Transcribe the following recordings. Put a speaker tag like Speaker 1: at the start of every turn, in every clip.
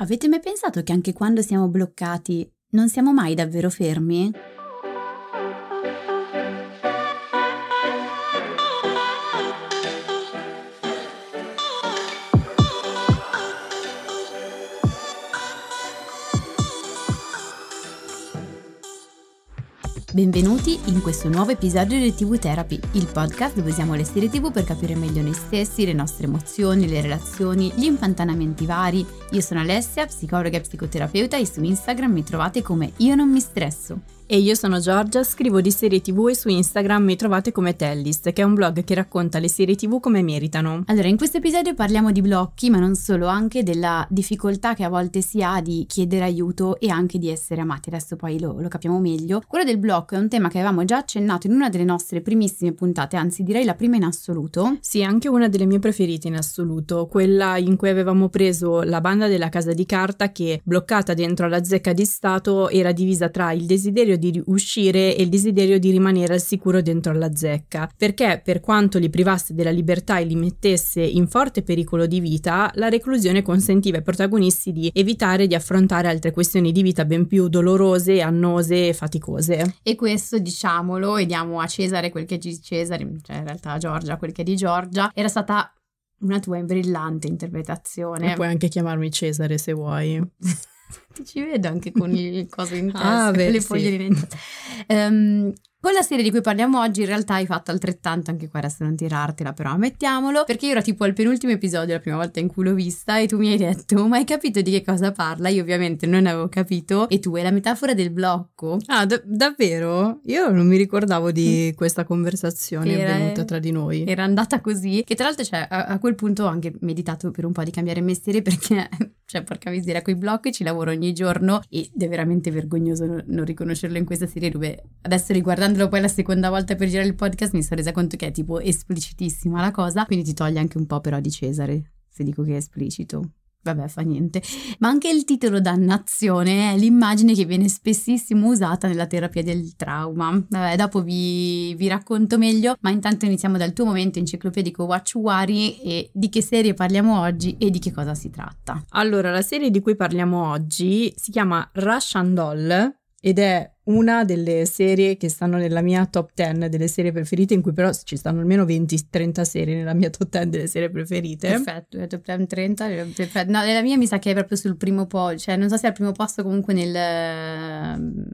Speaker 1: Avete mai pensato che anche quando siamo bloccati non siamo mai davvero fermi? Benvenuti in questo nuovo episodio di TV Therapy, il podcast dove usiamo le serie TV per capire meglio noi stessi, le nostre emozioni, le relazioni, gli impantanamenti vari. Io sono Alessia, psicologa e psicoterapeuta e su Instagram mi trovate come Io non mi stresso.
Speaker 2: E io sono Giorgia, scrivo di serie tv e su Instagram mi trovate come Tellist, che è un blog che racconta le serie tv come meritano.
Speaker 1: Allora, in questo episodio parliamo di blocchi, ma non solo, anche della difficoltà che a volte si ha di chiedere aiuto e anche di essere amati. Adesso poi lo, lo capiamo meglio. Quello del blocco è un tema che avevamo già accennato in una delle nostre primissime puntate, anzi direi la prima in assoluto.
Speaker 2: Sì, anche una delle mie preferite in assoluto, quella in cui avevamo preso la banda della casa di carta che, bloccata dentro alla zecca di Stato, era divisa tra il desiderio di uscire e il desiderio di rimanere al sicuro dentro alla zecca, perché per quanto li privasse della libertà e li mettesse in forte pericolo di vita, la reclusione consentiva ai protagonisti di evitare di affrontare altre questioni di vita ben più dolorose, annose e faticose.
Speaker 1: E questo, diciamolo, e diamo a Cesare quel che è di Cesare, cioè in realtà a Giorgia quel che è di Giorgia, era stata una tua brillante interpretazione.
Speaker 2: E puoi anche chiamarmi Cesare se vuoi.
Speaker 1: Ti ci vedo anche con il coso in testa, ah, beh, le foglie sì. um, con la serie di cui parliamo oggi in realtà hai fatto altrettanto, anche qua adesso non tirartela però ammettiamolo, perché io ero tipo al penultimo episodio la prima volta in cui l'ho vista e tu mi hai detto ma hai capito di che cosa parla? Io ovviamente non avevo capito e tu è la metafora del blocco.
Speaker 2: Ah d- davvero? Io non mi ricordavo di questa conversazione era, avvenuta tra di noi.
Speaker 1: Era andata così, che tra l'altro cioè, a, a quel punto ho anche meditato per un po' di cambiare mestiere perché cioè porca miseria, con i blocchi ci lavoro ogni giorno ed è veramente vergognoso non riconoscerlo in questa serie dove adesso riguardandolo poi la seconda volta per girare il podcast mi sono resa conto che è tipo esplicitissima la cosa, quindi ti toglie anche un po' però di Cesare se dico che è esplicito. Vabbè, fa niente. Ma anche il titolo dannazione è l'immagine che viene spessissimo usata nella terapia del trauma. Vabbè, dopo vi, vi racconto meglio, ma intanto iniziamo dal tuo momento enciclopedico Watch Wari e di che serie parliamo oggi e di che cosa si tratta.
Speaker 2: Allora, la serie di cui parliamo oggi si chiama Russian Doll ed è una delle serie che stanno nella mia top 10 delle serie preferite, in cui però ci stanno almeno 20-30 serie nella mia top 10 delle serie preferite.
Speaker 1: Perfetto, la top 10 30, no, nella mia mi sa che è proprio sul primo posto, cioè non so se è al primo posto comunque nel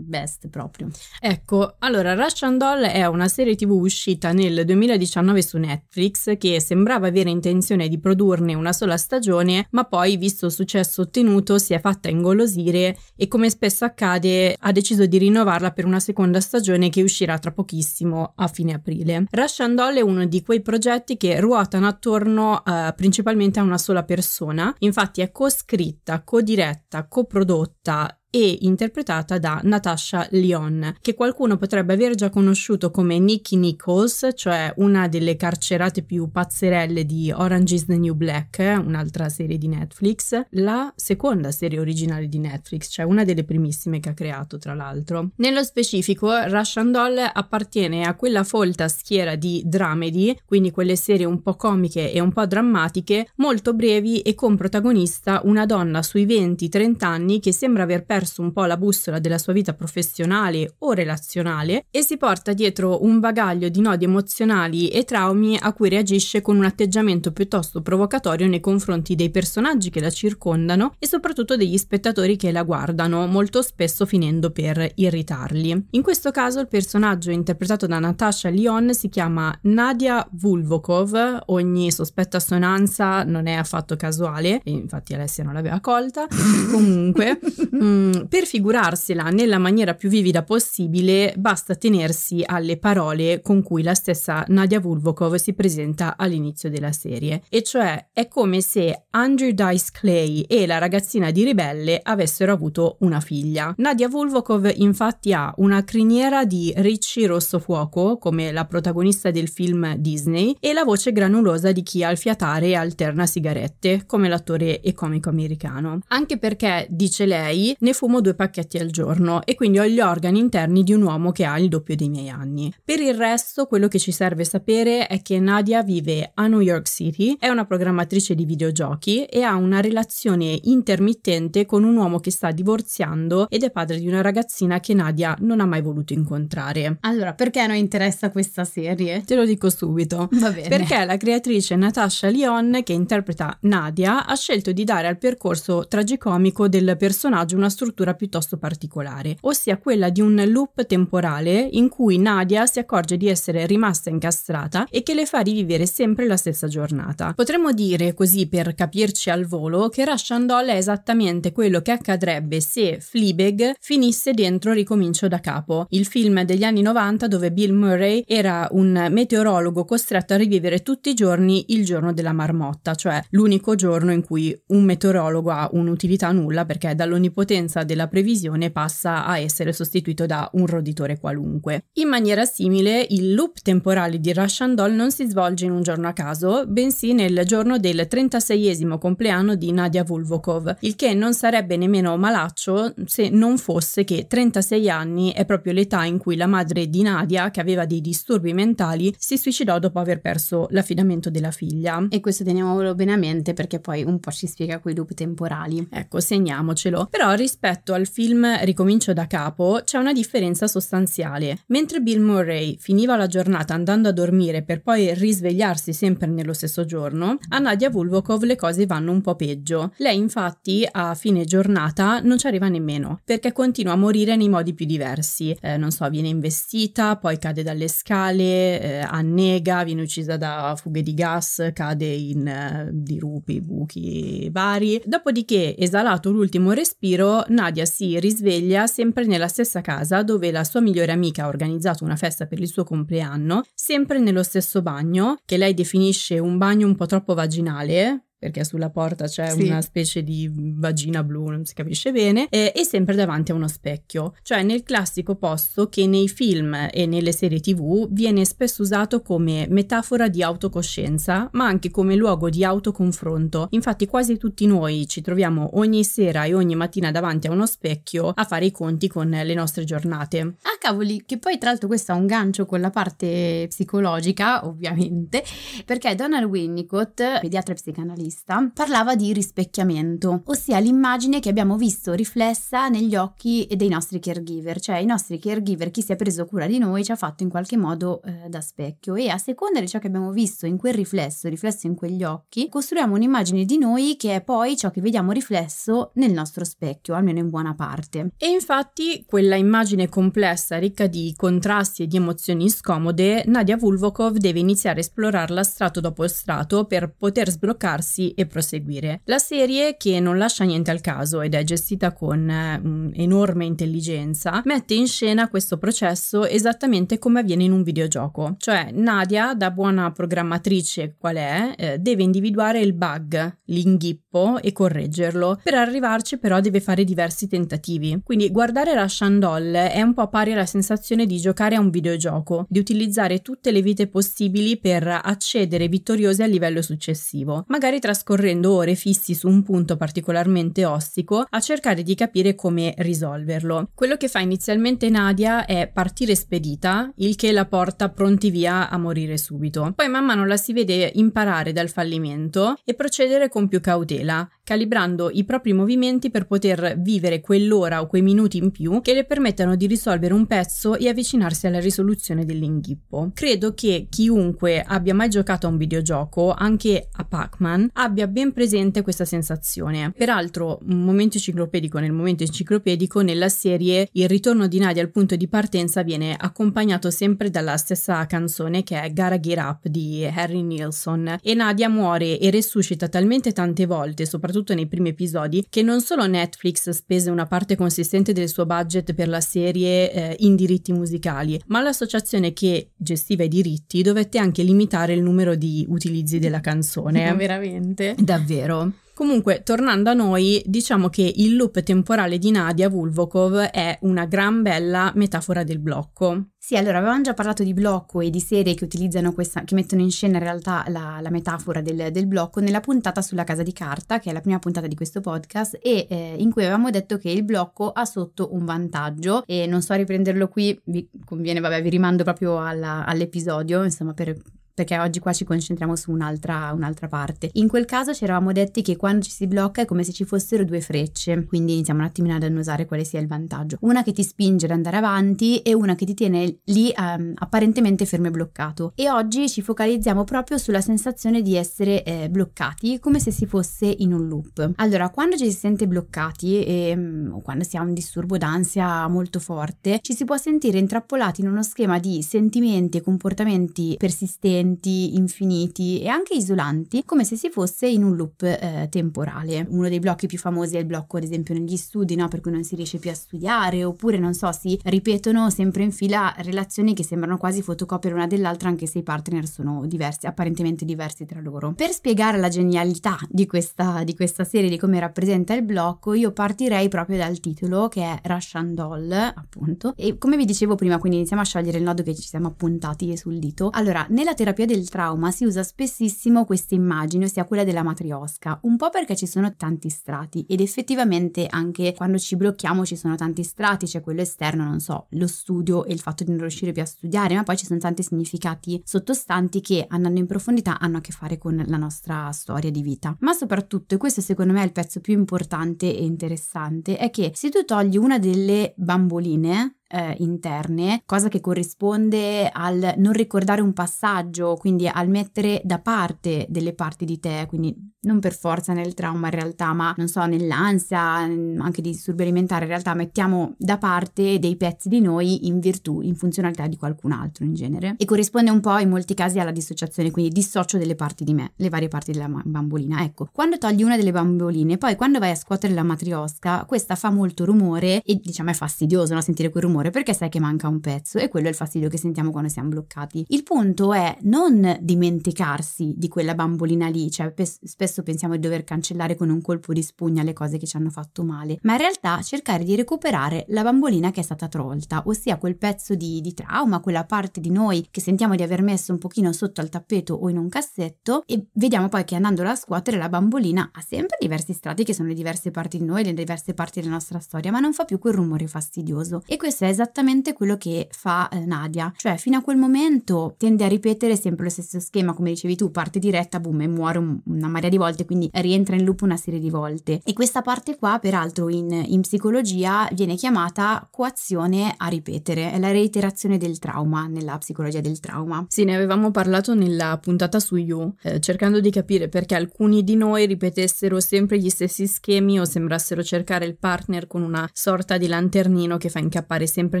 Speaker 1: best proprio.
Speaker 2: Ecco, allora Russian Doll è una serie tv uscita nel 2019 su Netflix che sembrava avere intenzione di produrne una sola stagione, ma poi, visto il successo ottenuto, si è fatta ingolosire e come spesso accade ha deciso di rinnovarla per una seconda stagione che uscirà tra pochissimo a fine aprile. Russian Doll è uno di quei progetti che ruotano attorno uh, principalmente a una sola persona, infatti è co-scritta, co-diretta, coprodotta e interpretata da Natasha Lyon, che qualcuno potrebbe aver già conosciuto come Nikki Nichols, cioè una delle carcerate più pazzerelle di Orange is the New Black, un'altra serie di Netflix, la seconda serie originale di Netflix, cioè una delle primissime che ha creato tra l'altro. Nello specifico, Russian Doll appartiene a quella folta schiera di dramedy, quindi quelle serie un po' comiche e un po' drammatiche, molto brevi e con protagonista una donna sui 20-30 anni che sembra aver perso perso un po' la bussola della sua vita professionale o relazionale e si porta dietro un bagaglio di nodi emozionali e traumi a cui reagisce con un atteggiamento piuttosto provocatorio nei confronti dei personaggi che la circondano e soprattutto degli spettatori che la guardano, molto spesso finendo per irritarli. In questo caso il personaggio interpretato da Natasha Lyon si chiama Nadia Vulvokov, ogni sospetta assonanza non è affatto casuale, infatti Alessia non l'aveva colta. Comunque, mm, Mm, per figurarsela nella maniera più vivida possibile, basta tenersi alle parole con cui la stessa Nadia Vulvokov si presenta all'inizio della serie, e cioè è come se Andrew Dice Clay e la ragazzina di Ribelle avessero avuto una figlia. Nadia Vulvokov infatti ha una criniera di Ricci Rossofuoco, come la protagonista del film Disney, e la voce granulosa di chi ha il fiatare alterna sigarette, come l'attore e comico americano. Anche perché, dice lei, ne fumo due pacchetti al giorno e quindi ho gli organi interni di un uomo che ha il doppio dei miei anni. Per il resto, quello che ci serve sapere è che Nadia vive a New York City, è una programmatrice di videogiochi e ha una relazione intermittente con un uomo che sta divorziando ed è padre di una ragazzina che Nadia non ha mai voluto incontrare.
Speaker 1: Allora, perché a noi interessa questa serie?
Speaker 2: Te lo dico subito.
Speaker 1: Va bene.
Speaker 2: Perché la creatrice Natasha Lyon, che interpreta Nadia, ha scelto di dare al percorso tragicomico del personaggio una struttura piuttosto particolare, ossia quella di un loop temporale in cui Nadia si accorge di essere rimasta incastrata e che le fa rivivere sempre la stessa giornata. Potremmo dire così per capirci al volo che Rush Doll è esattamente quello che accadrebbe se Fleabag finisse dentro Ricomincio da capo, il film degli anni 90 dove Bill Murray era un meteorologo costretto a rivivere tutti i giorni il giorno della marmotta, cioè l'unico giorno in cui un meteorologo ha un'utilità nulla perché dall'onnipotenza della previsione passa a essere sostituito da un roditore qualunque. In maniera simile, il loop temporale di Russian Doll non si svolge in un giorno a caso, bensì nel giorno del 36esimo compleanno di Nadia Vulvokov, il che non sarebbe nemmeno malaccio se non fosse che 36 anni è proprio l'età in cui la madre di Nadia, che aveva dei disturbi mentali, si suicidò dopo aver perso l'affidamento della figlia.
Speaker 1: E questo teniamolo bene a mente perché poi un po' ci spiega quei loop temporali.
Speaker 2: Ecco, segniamocelo. Però rispetto al film Ricomincio da capo c'è una differenza sostanziale. Mentre Bill Murray finiva la giornata andando a dormire per poi risvegliarsi sempre nello stesso giorno, a Nadia Vulvokov le cose vanno un po' peggio. Lei infatti a fine giornata non ci arriva nemmeno perché continua a morire nei modi più diversi. Eh, non so, viene investita, poi cade dalle scale, eh, annega, viene uccisa da fughe di gas, cade in eh, dirupi, buchi vari. Dopodiché, esalato l'ultimo respiro, Nadia si risveglia sempre nella stessa casa dove la sua migliore amica ha organizzato una festa per il suo compleanno, sempre nello stesso bagno, che lei definisce un bagno un po' troppo vaginale, perché sulla porta c'è sì. una specie di vagina blu, non si capisce bene, e, e, sempre davanti a uno specchio, cioè nel classico posto che nei film e nelle serie tv viene spesso usato come metafora di autocoscienza, ma anche come luogo di autoconfronto. Infatti quasi tutti noi ci troviamo ogni sera e ogni mattina davanti a uno specchio a fare i conti con le nostre giornate.
Speaker 1: Ah cavoli, che poi tra l'altro questo ha un gancio con la parte psicologica, ovviamente, perché Donald Winnicott, pediatra psicanalista, intervista parlava di rispecchiamento, ossia l'immagine che abbiamo visto riflessa negli occhi dei nostri caregiver, cioè i nostri caregiver, chi si è preso cura di noi, ci ha fatto in qualche modo eh, da specchio e a seconda di ciò che abbiamo visto in quel riflesso, riflesso in quegli occhi, costruiamo un'immagine di noi che è poi ciò che vediamo riflesso nel nostro specchio, almeno in buona parte.
Speaker 2: E infatti quella immagine complessa, ricca di contrasti e di emozioni scomode, Nadia Vulvokov deve iniziare a esplorarla strato dopo strato per poter sbloccarsi muoversi e proseguire. La serie, che non lascia niente al caso ed è gestita con um, enorme intelligenza, mette in scena questo processo esattamente come avviene in un videogioco. Cioè, Nadia, da buona programmatrice qual è, eh, deve individuare il bug, l'inghippo e correggerlo. Per arrivarci però deve fare diversi tentativi. Quindi guardare Russian Doll è un po' pari alla sensazione di giocare a un videogioco, di utilizzare tutte le vite possibili per accedere vittoriosi al livello successivo. Magari tra trascorrendo ore fissi su un punto particolarmente ostico a cercare di capire come risolverlo. Quello che fa inizialmente Nadia è partire spedita, il che la porta pronti via a morire subito. Poi man mano la si vede imparare dal fallimento e procedere con più cautela, calibrando i propri movimenti per poter vivere quell'ora o quei minuti in più che le permettano di risolvere un pezzo e avvicinarsi alla risoluzione dell'inghippo. Credo che chiunque abbia mai giocato a un videogioco, anche a Pac-Man, abbia ben presente questa sensazione. Peraltro, un momento enciclopedico nel momento enciclopedico nella serie il ritorno di Nadia al punto di partenza viene accompagnato sempre dalla stessa canzone che è Gotta Get Up di Harry Nilsson e Nadia muore e resuscita talmente tante volte, soprattutto nei primi episodi, che non solo Netflix spese una parte consistente del suo budget per la serie eh, in diritti musicali, ma l'associazione che gestiva i diritti dovette anche limitare il numero di utilizzi della canzone.
Speaker 1: Veramente?
Speaker 2: Davvero. Comunque, tornando a noi, diciamo che il loop temporale di Nadia Vulvokov è una gran bella metafora del blocco.
Speaker 1: Sì, allora avevamo già parlato di blocco e di serie che utilizzano questa, che mettono in scena in realtà la, la metafora del, del, blocco nella puntata sulla casa di carta, che è la prima puntata di questo podcast, e eh, in cui avevamo detto che il blocco ha sotto un vantaggio. E non so riprenderlo qui, vi conviene, vabbè, vi rimando proprio alla, all'episodio, insomma, per perché oggi qua ci concentriamo su un'altra, un'altra parte. In quel caso ci eravamo detti che quando ci si blocca è come se ci fossero due frecce, quindi iniziamo un attimino ad annusare quale sia il vantaggio. Una che ti spinge ad andare avanti e una che ti tiene lì um, apparentemente fermo e bloccato. E oggi ci focalizziamo proprio sulla sensazione di essere eh, bloccati, come se si fosse in un loop. Allora, quando ci si sente bloccati e um, quando si ha un disturbo d'ansia molto forte, ci si può sentire intrappolati in uno schema di sentimenti e comportamenti persistenti lenti, infiniti e anche isolanti, come se si fosse in un loop eh, temporale. Uno dei blocchi più famosi è il blocco, ad esempio, negli studi, no? per cui non si riesce più a studiare, oppure, non so, si ripetono sempre in fila relazioni che sembrano quasi fotocopie l'una dell'altra, anche se i partner sono diversi, apparentemente diversi tra loro. Per spiegare la genialità di questa, di questa serie, di come rappresenta il blocco, io partirei proprio dal titolo che è Russian Doll, appunto. E come vi dicevo prima, quindi iniziamo a sciogliere il nodo che ci siamo appuntati sul dito. Allora, nella terapia terapia del trauma si usa spessissimo questa immagine, ossia quella della matriosca, un po' perché ci sono tanti strati ed effettivamente anche quando ci blocchiamo ci sono tanti strati, c'è quello esterno, non so, lo studio e il fatto di non riuscire più a studiare, ma poi ci sono tanti significati sottostanti che andando in profondità hanno a che fare con la nostra storia di vita. Ma soprattutto, e questo secondo me è il pezzo più importante e interessante, è che se tu togli una delle bamboline eh, interne, cosa che corrisponde al non ricordare un passaggio, quindi al mettere da parte delle parti di te, quindi non per forza nel trauma in realtà, ma non so, nell'ansia, anche di disturbi alimentari, in realtà mettiamo da parte dei pezzi di noi in virtù, in funzionalità di qualcun altro in genere. E corrisponde un po' in molti casi alla dissociazione, quindi dissocio delle parti di me, le varie parti della bambolina. Ecco, quando togli una delle bamboline, poi quando vai a scuotere la matriosca, questa fa molto rumore e diciamo è fastidioso no, sentire quel rumore rumore perché sai che manca un pezzo e quello è il fastidio che sentiamo quando siamo bloccati. Il punto è non dimenticarsi di quella bambolina lì, cioè pe- spesso pensiamo di dover cancellare con un colpo di spugna le cose che ci hanno fatto male, ma in realtà cercare di recuperare la bambolina che è stata tolta, ossia quel pezzo di, di trauma, quella parte di noi che sentiamo di aver messo un pochino sotto al tappeto o in un cassetto e vediamo poi che andandola a scuotere la bambolina ha sempre diversi strati che sono le diverse parti di noi, le diverse parti della nostra storia, ma non fa più quel rumore fastidioso. E questo è esattamente quello che fa eh, Nadia, cioè fino a quel momento tende a ripetere sempre lo stesso schema, come dicevi tu, parte diretta, boom, e muore un, una marea di volte, quindi rientra in loop una serie di volte. E questa parte qua, peraltro, in, in psicologia viene chiamata coazione a ripetere, è la reiterazione del trauma nella psicologia del trauma.
Speaker 2: Sì, ne avevamo parlato nella puntata su You, eh, cercando di capire perché alcuni di noi ripetessero sempre gli stessi schemi o sembrassero cercare il partner con una sorta di lanternino che fa incappare sempre sempre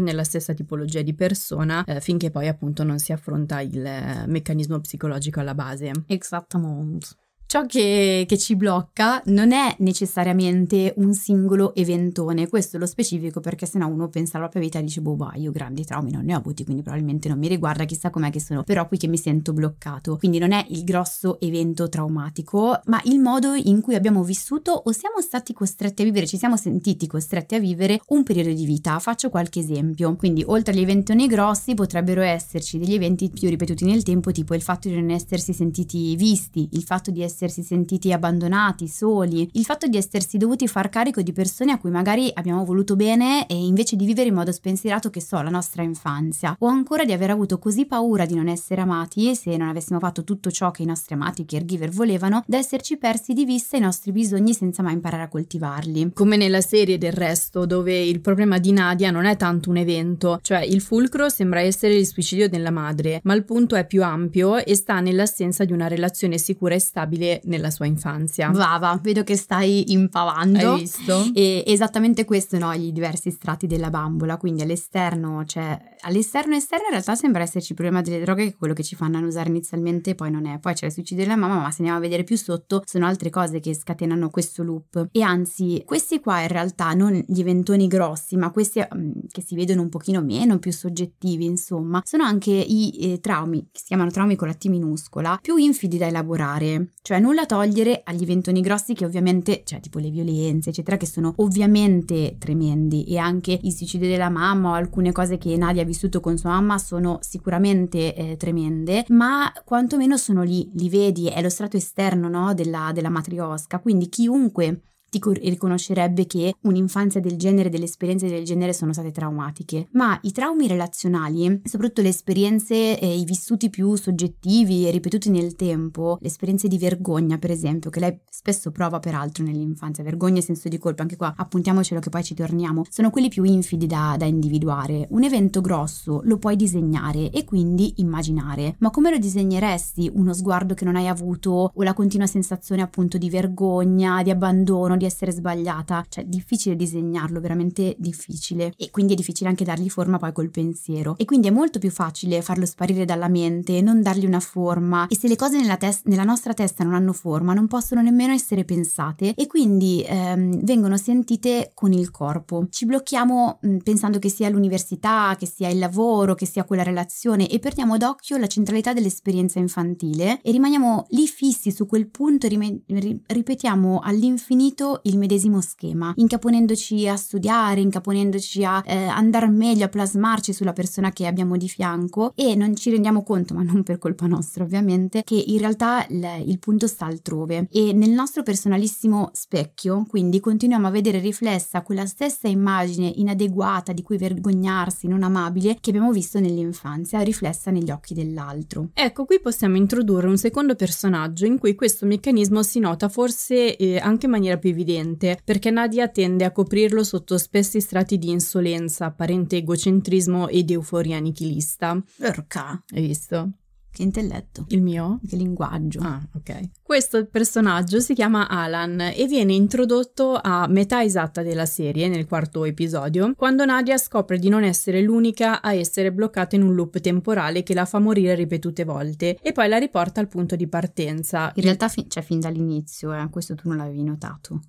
Speaker 2: nella stessa tipologia di persona eh, finché poi appunto non si affronta il eh, meccanismo psicologico alla base.
Speaker 1: Esattamente. Ciò che, che, ci blocca non è necessariamente un singolo eventone, questo lo specifico perché sennò uno pensa alla propria vita e dice boh, bah, io grandi traumi non ne ho avuti, quindi probabilmente non mi riguarda, chissà com'è che sono però qui che mi sento bloccato. Quindi non è il grosso evento traumatico, ma il modo in cui abbiamo vissuto o siamo stati costretti a vivere, ci siamo sentiti costretti a vivere un periodo di vita. Faccio qualche esempio. Quindi oltre agli eventoni grossi potrebbero esserci degli eventi più ripetuti nel tempo, tipo il fatto di non essersi sentiti visti, il fatto di essere essersi sentiti abbandonati, soli, il fatto di essersi dovuti far carico di persone a cui magari abbiamo voluto bene e invece di vivere in modo spensierato che so la nostra infanzia, o ancora di aver avuto così paura di non essere amati se non avessimo fatto tutto ciò che i nostri amati caregiver volevano, da esserci persi di vista i nostri bisogni senza mai imparare a coltivarli.
Speaker 2: Come nella serie del resto, dove il problema di Nadia non è tanto un evento, cioè il fulcro sembra essere il suicidio della madre, ma il punto è più ampio e sta nell'assenza di una relazione sicura e stabile nella sua infanzia.
Speaker 1: Brava, vedo che stai impavando.
Speaker 2: Hai visto?
Speaker 1: E esattamente questo, no, i diversi strati della bambola, quindi all'esterno, cioè all'esterno e esterno in realtà sembra esserci il problema delle droghe che è quello che ci fanno annusare inizialmente, poi non è. Poi c'è il suicidio della mamma, ma se andiamo a vedere più sotto sono altre cose che scatenano questo loop. E anzi, questi qua in realtà non gli eventoni grossi, ma questi mm, che si vedono un pochino meno, più soggettivi, insomma, sono anche i eh, traumi, che si chiamano traumi con la T minuscola, più infidi da elaborare. Cioè nulla togliere agli eventoni grossi che ovviamente, cioè tipo le violenze, eccetera, che sono ovviamente tremendi. E anche il suicidio della mamma o alcune cose che Nadia ha vissuto con sua mamma sono sicuramente eh, tremende, ma quantomeno sono lì, li vedi, è lo strato esterno no, della, della matriosca, quindi chiunque ti riconoscerebbe che un'infanzia del genere, delle esperienze del genere sono state traumatiche, ma i traumi relazionali, soprattutto le esperienze e i vissuti più soggettivi e ripetuti nel tempo, le esperienze di vergogna per esempio, che lei spesso prova peraltro nell'infanzia, vergogna e senso di colpa, anche qua appuntiamocelo che poi ci torniamo, sono quelli più infidi da, da individuare. Un evento grosso lo puoi disegnare e quindi immaginare, ma come lo disegneresti uno sguardo che non hai avuto o la continua sensazione appunto di vergogna, di abbandono, di essere sbagliata, cioè difficile disegnarlo, veramente difficile. E quindi è difficile anche dargli forma poi col pensiero. E quindi è molto più facile farlo sparire dalla mente, non dargli una forma. E se le cose nella, tes- nella nostra testa non hanno forma non possono nemmeno essere pensate. E quindi ehm, vengono sentite con il corpo. Ci blocchiamo mh, pensando che sia l'università, che sia il lavoro, che sia quella relazione e perdiamo d'occhio la centralità dell'esperienza infantile e rimaniamo lì fissi su quel punto e rime- ripetiamo all'infinito il medesimo schema, incaponendoci a studiare, incaponendoci a eh, andare meglio, a plasmarci sulla persona che abbiamo di fianco e non ci rendiamo conto, ma non per colpa nostra ovviamente, che in realtà il, il punto sta altrove e nel nostro personalissimo specchio, quindi continuiamo a vedere riflessa quella stessa immagine inadeguata di cui vergognarsi, non amabile, che abbiamo visto nell'infanzia, riflessa negli occhi dell'altro.
Speaker 2: Ecco, qui possiamo introdurre un secondo personaggio in cui questo meccanismo si nota forse eh, anche in maniera più evidente perché Nadia tende a coprirlo sotto spessi strati di insolenza, apparente egocentrismo ed euforia nichilista.
Speaker 1: Perché?
Speaker 2: Hai visto?
Speaker 1: Che intelletto.
Speaker 2: Il mio?
Speaker 1: Che linguaggio.
Speaker 2: Ah, ok. Questo personaggio si chiama Alan e viene introdotto a metà esatta della serie, nel quarto episodio, quando Nadia scopre di non essere l'unica a essere bloccata in un loop temporale che la fa morire ripetute volte e poi la riporta al punto di partenza.
Speaker 1: In realtà fi- cioè fin dall'inizio, eh, questo tu non l'avevi notato.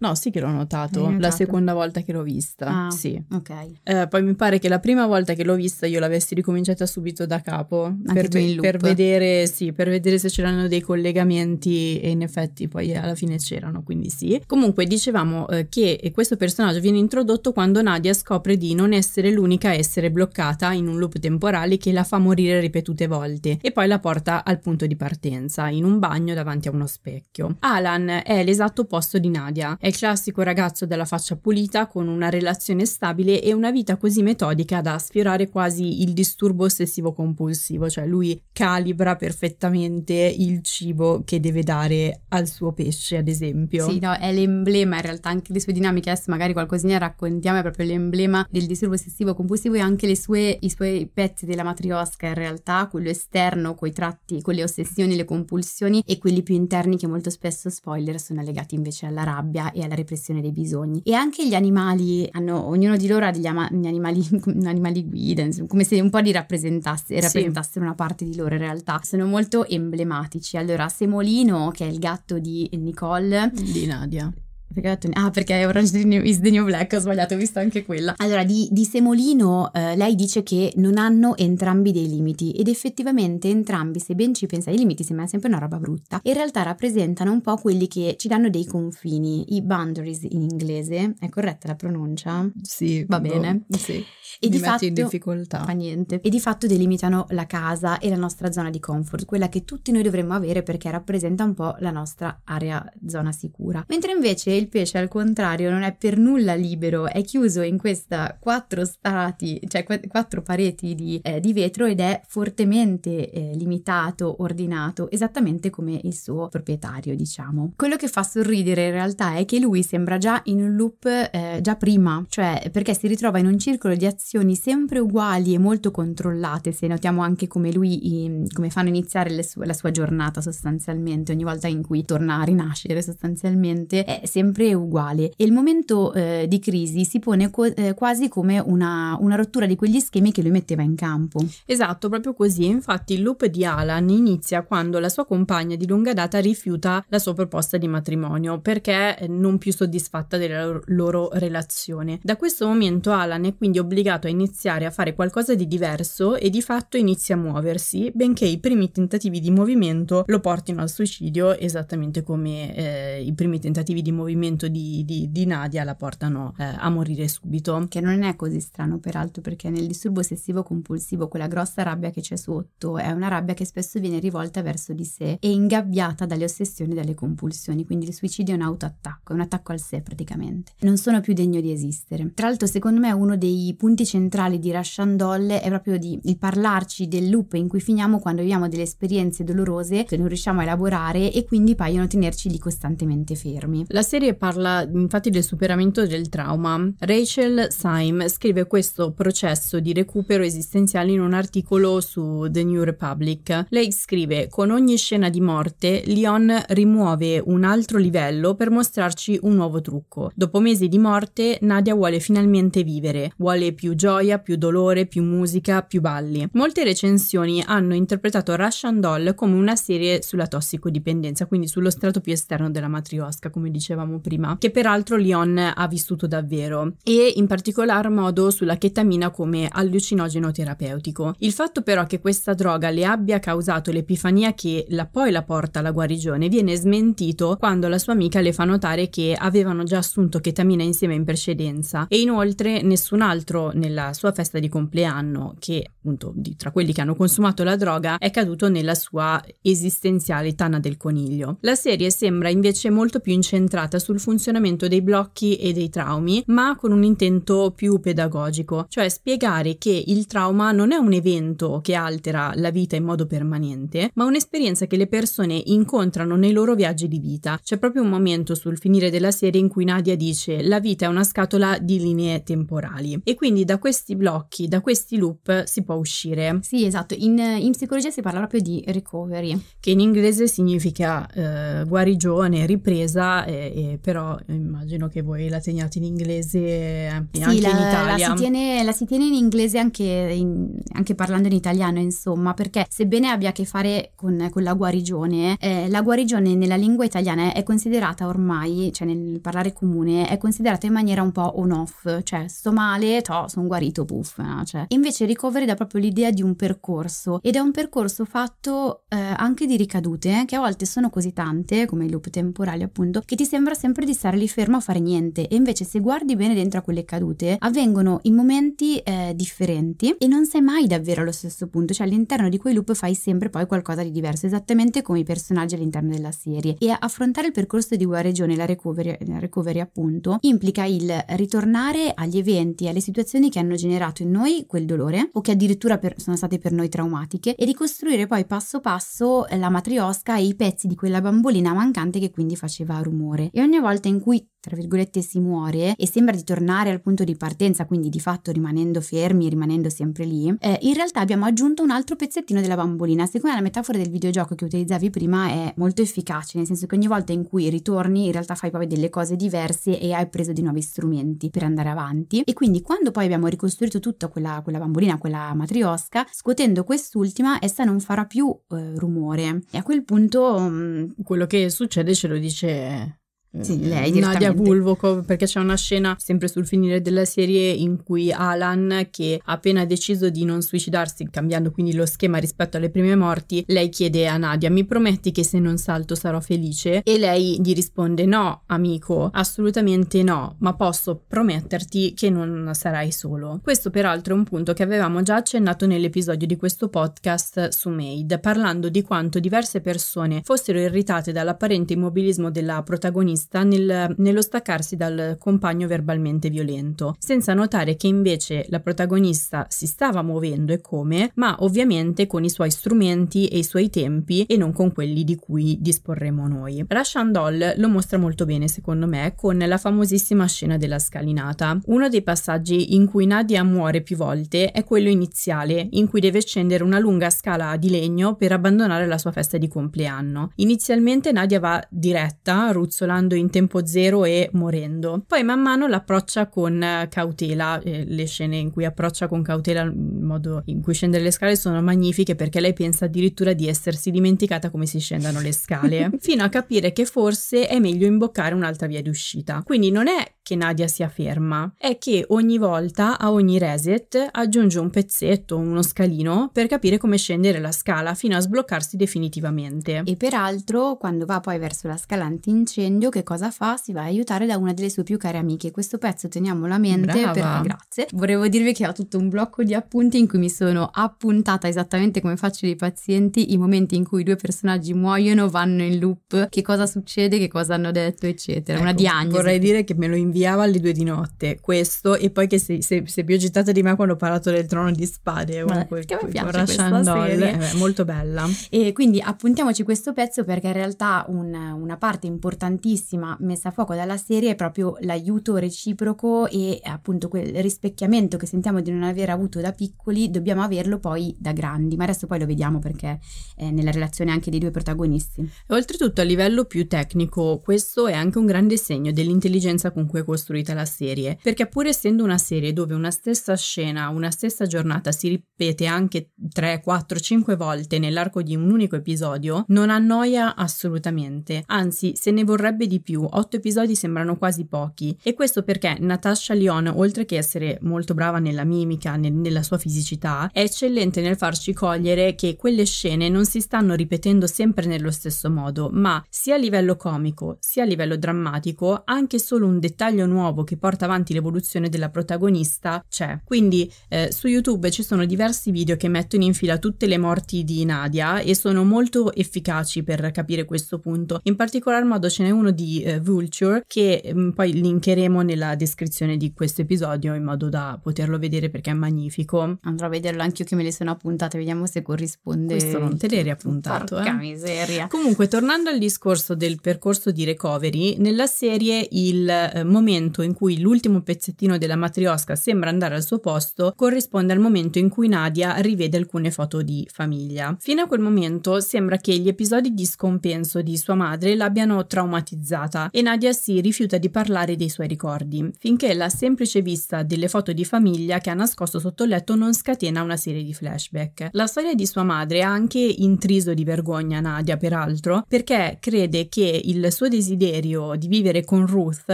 Speaker 2: No, sì che l'ho notato, notato, la seconda volta che l'ho vista.
Speaker 1: Ah,
Speaker 2: sì.
Speaker 1: Ok.
Speaker 2: Eh, poi mi pare che la prima volta che l'ho vista io l'avessi ricominciata subito da capo.
Speaker 1: Anche
Speaker 2: per,
Speaker 1: ve-
Speaker 2: per, vedere, sì, per vedere se c'erano dei collegamenti e in effetti poi alla fine c'erano, quindi sì. Comunque dicevamo eh, che questo personaggio viene introdotto quando Nadia scopre di non essere l'unica a essere bloccata in un loop temporale che la fa morire ripetute volte e poi la porta al punto di partenza, in un bagno davanti a uno specchio. Alan è l'esatto opposto di Nadia è il classico ragazzo dalla faccia pulita con una relazione stabile e una vita così metodica da sfiorare quasi il disturbo ossessivo compulsivo, cioè lui calibra perfettamente il cibo che deve dare al suo pesce, ad esempio.
Speaker 1: Sì, no, è l'emblema in realtà anche le sue dinamiche, adesso magari qualcosina raccontiamo, è proprio l'emblema del disturbo ossessivo compulsivo e anche sue, i suoi pezzi della matriosca in realtà, quello esterno con i tratti, con le ossessioni, le compulsioni e quelli più interni che molto spesso, spoiler, sono legati invece alla rabbia e alla repressione dei bisogni. E anche gli animali hanno, ognuno di loro ha degli, ama- animali, animali guida, insomma, come se un po' li rappresentasse, rappresentassero sì. una parte di loro in realtà. Sono molto emblematici. Allora, Semolino, che è il gatto di Nicole,
Speaker 2: di Nadia.
Speaker 1: Perché ho detto, ah, perché è Orange is the New Black, ho sbagliato, ho visto anche quella. Allora, di, di Semolino eh, lei dice che non hanno entrambi dei limiti ed effettivamente entrambi, se ben ci pensa, i limiti sembrano sempre una roba brutta, in realtà rappresentano un po' quelli che ci danno dei confini, i boundaries in inglese, è corretta la pronuncia?
Speaker 2: Sì.
Speaker 1: Va bene?
Speaker 2: Sì.
Speaker 1: E di fatto,
Speaker 2: in difficoltà.
Speaker 1: Fa niente. E di fatto delimitano la casa e la nostra zona di comfort, quella che tutti noi dovremmo avere perché rappresenta un po' la nostra area zona sicura. Mentre invece il pesce al contrario non è per nulla libero, è chiuso in questa quattro strati, cioè quattro pareti di, eh, di vetro ed è fortemente eh, limitato, ordinato, esattamente come il suo proprietario, diciamo. Quello che fa sorridere in realtà è che lui sembra già in un loop eh, già prima, cioè perché si ritrova in un circolo di azioni sempre uguali e molto controllate, se notiamo anche come lui, come fanno iniziare sue, la sua giornata sostanzialmente, ogni volta in cui torna a rinascere sostanzialmente, è sempre uguale. E il momento eh, di crisi si pone co- eh, quasi come una, una rottura di quegli schemi che lui metteva in campo.
Speaker 2: Esatto, proprio così. Infatti il loop di Alan inizia quando la sua compagna di lunga data rifiuta la sua proposta di matrimonio perché non più soddisfatta della loro relazione. Da questo momento Alan è quindi obbligato a iniziare a fare qualcosa di diverso e di fatto inizia a muoversi, benché i primi tentativi di movimento lo portino al suicidio, esattamente come eh, i primi tentativi di movimento di, di, di Nadia la portano eh, a morire subito.
Speaker 1: Che non è così strano, peraltro, perché nel disturbo ossessivo compulsivo quella grossa rabbia che c'è sotto è una rabbia che spesso viene rivolta verso di sé e ingabbiata dalle ossessioni e dalle compulsioni. Quindi il suicidio è un autoattacco, è un attacco al sé praticamente. Non sono più degno di esistere. Tra l'altro, secondo me, uno dei punti centrali di Russian Doll è proprio di, il parlarci del loop in cui finiamo quando viviamo delle esperienze dolorose che non riusciamo a elaborare e quindi paiono tenerci lì costantemente fermi.
Speaker 2: La serie parla infatti del superamento del trauma. Rachel Syme scrive questo processo di recupero esistenziale in un articolo su The New Republic. Lei scrive: Con ogni scena di morte, Leon rimuove un altro livello per mostrarci un nuovo trucco. Dopo mesi di morte, Nadia vuole finalmente vivere, vuole più gioia, più dolore, più musica, più balli. Molte recensioni hanno interpretato Russian Doll come una serie sulla tossicodipendenza, quindi sullo strato più esterno della matriosca, come dicevamo prima, che peraltro Leon ha vissuto davvero, e in particolar modo sulla chetamina come allucinogeno terapeutico. Il fatto però che questa droga le abbia causato l'epifania che la poi la porta alla guarigione viene smentito quando la sua amica le fa notare che avevano già assunto chetamina insieme in precedenza e inoltre nessun altro nella sua festa di compleanno che appunto di, tra quelli che hanno consumato la droga è caduto nella sua esistenziale tana del coniglio. La serie sembra invece molto più incentrata sul funzionamento dei blocchi e dei traumi, ma con un intento più pedagogico, cioè spiegare che il trauma non è un evento che altera la vita in modo permanente, ma un'esperienza che le persone incontrano nei loro viaggi di vita. C'è proprio un momento sul finire della serie in cui Nadia dice la vita è una scatola di linee temporali e quindi da questi blocchi, da questi loop si può uscire.
Speaker 1: Sì, esatto. In, in psicologia si parla proprio di recovery.
Speaker 2: Che in inglese significa eh, guarigione, ripresa, e, e però immagino che voi la teniate in inglese eh, sì, anche
Speaker 1: la,
Speaker 2: in Italia.
Speaker 1: La si, tiene, la si tiene in inglese anche, in, anche, parlando in italiano, insomma, perché sebbene abbia a che fare con, con la guarigione, eh, la guarigione nella lingua italiana è considerata ormai, cioè nel parlare comune, è considerata in maniera un po' on-off, cioè sto male, sono guarito, puff, no? cioè, invece recovery dà proprio l'idea di un percorso ed è un percorso fatto eh, anche di ricadute che a volte sono così tante, come i loop temporali appunto, che ti sembra sempre di stare lì fermo a fare niente. E invece se guardi bene dentro a quelle cadute avvengono in momenti eh, differenti e non sei mai davvero allo stesso punto, cioè all'interno di quei loop fai sempre poi qualcosa di diverso, esattamente come i personaggi all'interno della serie. E affrontare il percorso di guarigione, la recovery, la recovery appunto, implica il ritornare agli eventi, alle situazioni che hanno generato in noi quel dolore o che addirittura per, sono state per noi traumatiche, e ricostruire poi passo passo la matriosca e i pezzi di quella bambolina mancante che quindi faceva rumore. E ogni volta in cui tra virgolette si muore e sembra di tornare al punto di partenza, quindi di fatto rimanendo fermi, rimanendo sempre lì, eh, in realtà abbiamo aggiunto un altro pezzettino della bambolina. Secondo la metafora del videogioco che utilizzavi prima è molto efficace, nel senso che ogni volta in cui ritorni in realtà fai poi delle cose diverse e hai preso di nuovi strumenti per andare avanti. E quindi quando poi abbiamo ricostruito tutta quella, quella bambolina, quella matriosca, scuotendo quest'ultima, essa non farà più eh, rumore. E a quel punto... Mh, mm,
Speaker 2: quello che succede ce lo dice
Speaker 1: sì, eh, lei
Speaker 2: Nadia Bulvokov perché c'è una scena sempre sul finire della serie in cui Alan che ha appena deciso di non suicidarsi cambiando quindi lo schema rispetto alle prime morti lei chiede a Nadia mi prometti che se non salto sarò felice? E lei gli risponde no amico assolutamente no ma posso prometterti che non sarai solo. Questo peraltro è un punto che avevamo già accennato nell'episodio di questo podcast su Maid parlando di quanto diverse persone fossero irritate dall'apparente immobilismo della protagonista protagonista nel, nello staccarsi dal compagno verbalmente violento, senza notare che invece la protagonista si stava muovendo e come, ma ovviamente con i suoi strumenti e i suoi tempi e non con quelli di cui disporremo noi. Russian Doll lo mostra molto bene secondo me con la famosissima scena della scalinata. Uno dei passaggi in cui Nadia muore più volte è quello iniziale, in cui deve scendere una lunga scala di legno per abbandonare la sua festa di compleanno. Inizialmente Nadia va diretta, ruzzolando in tempo zero e morendo. Poi man mano l'approccia con cautela, eh, le scene in cui approccia con cautela il modo in cui scendere le scale sono magnifiche perché lei pensa addirittura di essersi dimenticata come si scendano le scale, fino a capire che forse è meglio imboccare un'altra via di uscita. Quindi non è che Nadia sia ferma, è che ogni volta, a ogni reset, aggiunge un pezzetto, uno scalino, per capire come scendere la scala fino a sbloccarsi definitivamente.
Speaker 1: E peraltro, quando va poi verso la scala antincendio, che cosa fa? Si va a aiutare da una delle sue più care amiche. Questo pezzo teniamolo a mente
Speaker 2: Brava.
Speaker 1: perché grazie. Volevo dirvi che ho tutto un blocco di appunti in cui mi sono appuntata esattamente come faccio dei pazienti i momenti in cui due personaggi muoiono, vanno in loop, che cosa succede, che cosa hanno detto, eccetera. una
Speaker 2: Ecco,
Speaker 1: diagnosi.
Speaker 2: Vorrei dire che me lo inviava alle due di notte, questo, e poi che si, si, si è più agitata di me quando ho parlato del trono di spade.
Speaker 1: Ma
Speaker 2: con-
Speaker 1: che mi piace questa
Speaker 2: Doll.
Speaker 1: serie.
Speaker 2: Eh, beh, molto bella.
Speaker 1: E quindi appuntiamoci questo pezzo perché in realtà un- una parte importantissima messa a fuoco dalla serie è proprio l'aiuto reciproco e appunto quel rispecchiamento che sentiamo di non aver avuto da piccoli, dobbiamo averlo poi da grandi, ma adesso poi lo vediamo perché è nella relazione anche dei due protagonisti.
Speaker 2: Oltretutto a livello più tecnico questo è anche un grande segno dell'intelligenza con cui è costruita la serie, perché pur essendo una serie dove una stessa scena, una stessa giornata si ripete anche 3, 4, 5 volte nell'arco di un unico episodio, non annoia assolutamente, anzi se ne vorrebbe di più, 8 episodi sembrano quasi pochi. E questo perché Natasha Lyon, oltre che essere molto brava nella mimica, nel- nella sua fisicità, è eccellente nel farci cogliere che quelle scene non si stanno ripetendo sempre nello stesso modo, ma sia a livello comico sia a livello drammatico, anche solo un dettaglio nuovo che porta avanti l'evoluzione della protagonista c'è. Quindi eh, su YouTube ci sono diversi video che mettono in fila tutte le morti di Nadia e sono molto efficaci per capire questo punto. In particolar modo ce n'è uno di eh, Vulture che mm, poi linkeremo nella descrizione di questo episodio in modo da poterlo vedere perché è magnifico.
Speaker 1: Andrò a vederlo anch'io che me le sono appuntate, vediamo se corrisponde.
Speaker 2: Questo non te l'eri appuntato,
Speaker 1: Porca
Speaker 2: eh?
Speaker 1: miseria.
Speaker 2: Comunque, tornando al discorso del percorso di recovery, nella serie il eh, momento in cui l'ultimo pezzettino della matriosca sembra andare al suo posto corrisponde al momento in cui Nadia rivede alcune foto di famiglia. Fino a quel momento sembra che gli episodi di scompenso di sua madre l'abbiano traumatizzata e Nadia si rifiuta di parlare dei suoi ricordi, finché la semplice vista delle foto di famiglia che ha nascosto sotto il letto non scatena una serie di flashback. La storia di sua madre ha anche intriso di vergogna Nadia, peraltro, perché crede che il suo desiderio di vivere con Ruth,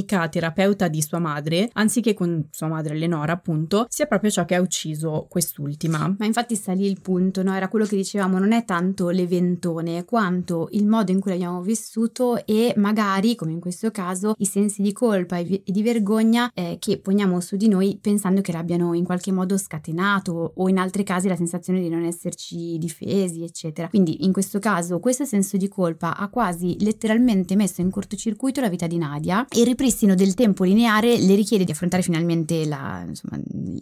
Speaker 2: l'amica terapeuta di sua madre, anziché con sua madre Eleonora, appunto, sia proprio ciò che ha ucciso quest'ultima.
Speaker 1: Ma infatti sta lì il punto, no? Era quello che dicevamo, non è tanto l'eventone quanto il modo in cui l'abbiamo vissuto e magari, come in questo caso, i sensi di colpa e di vergogna eh, che poniamo su di noi pensando che l'abbiano in qualche modo scatenato o in altri casi la sensazione di non esserci difesi, eccetera. Quindi in questo caso questo senso di colpa ha quasi letteralmente messo in cortocircuito la vita di Nadia e il ripristino del tempo lineare le richiede di affrontare finalmente la, insomma,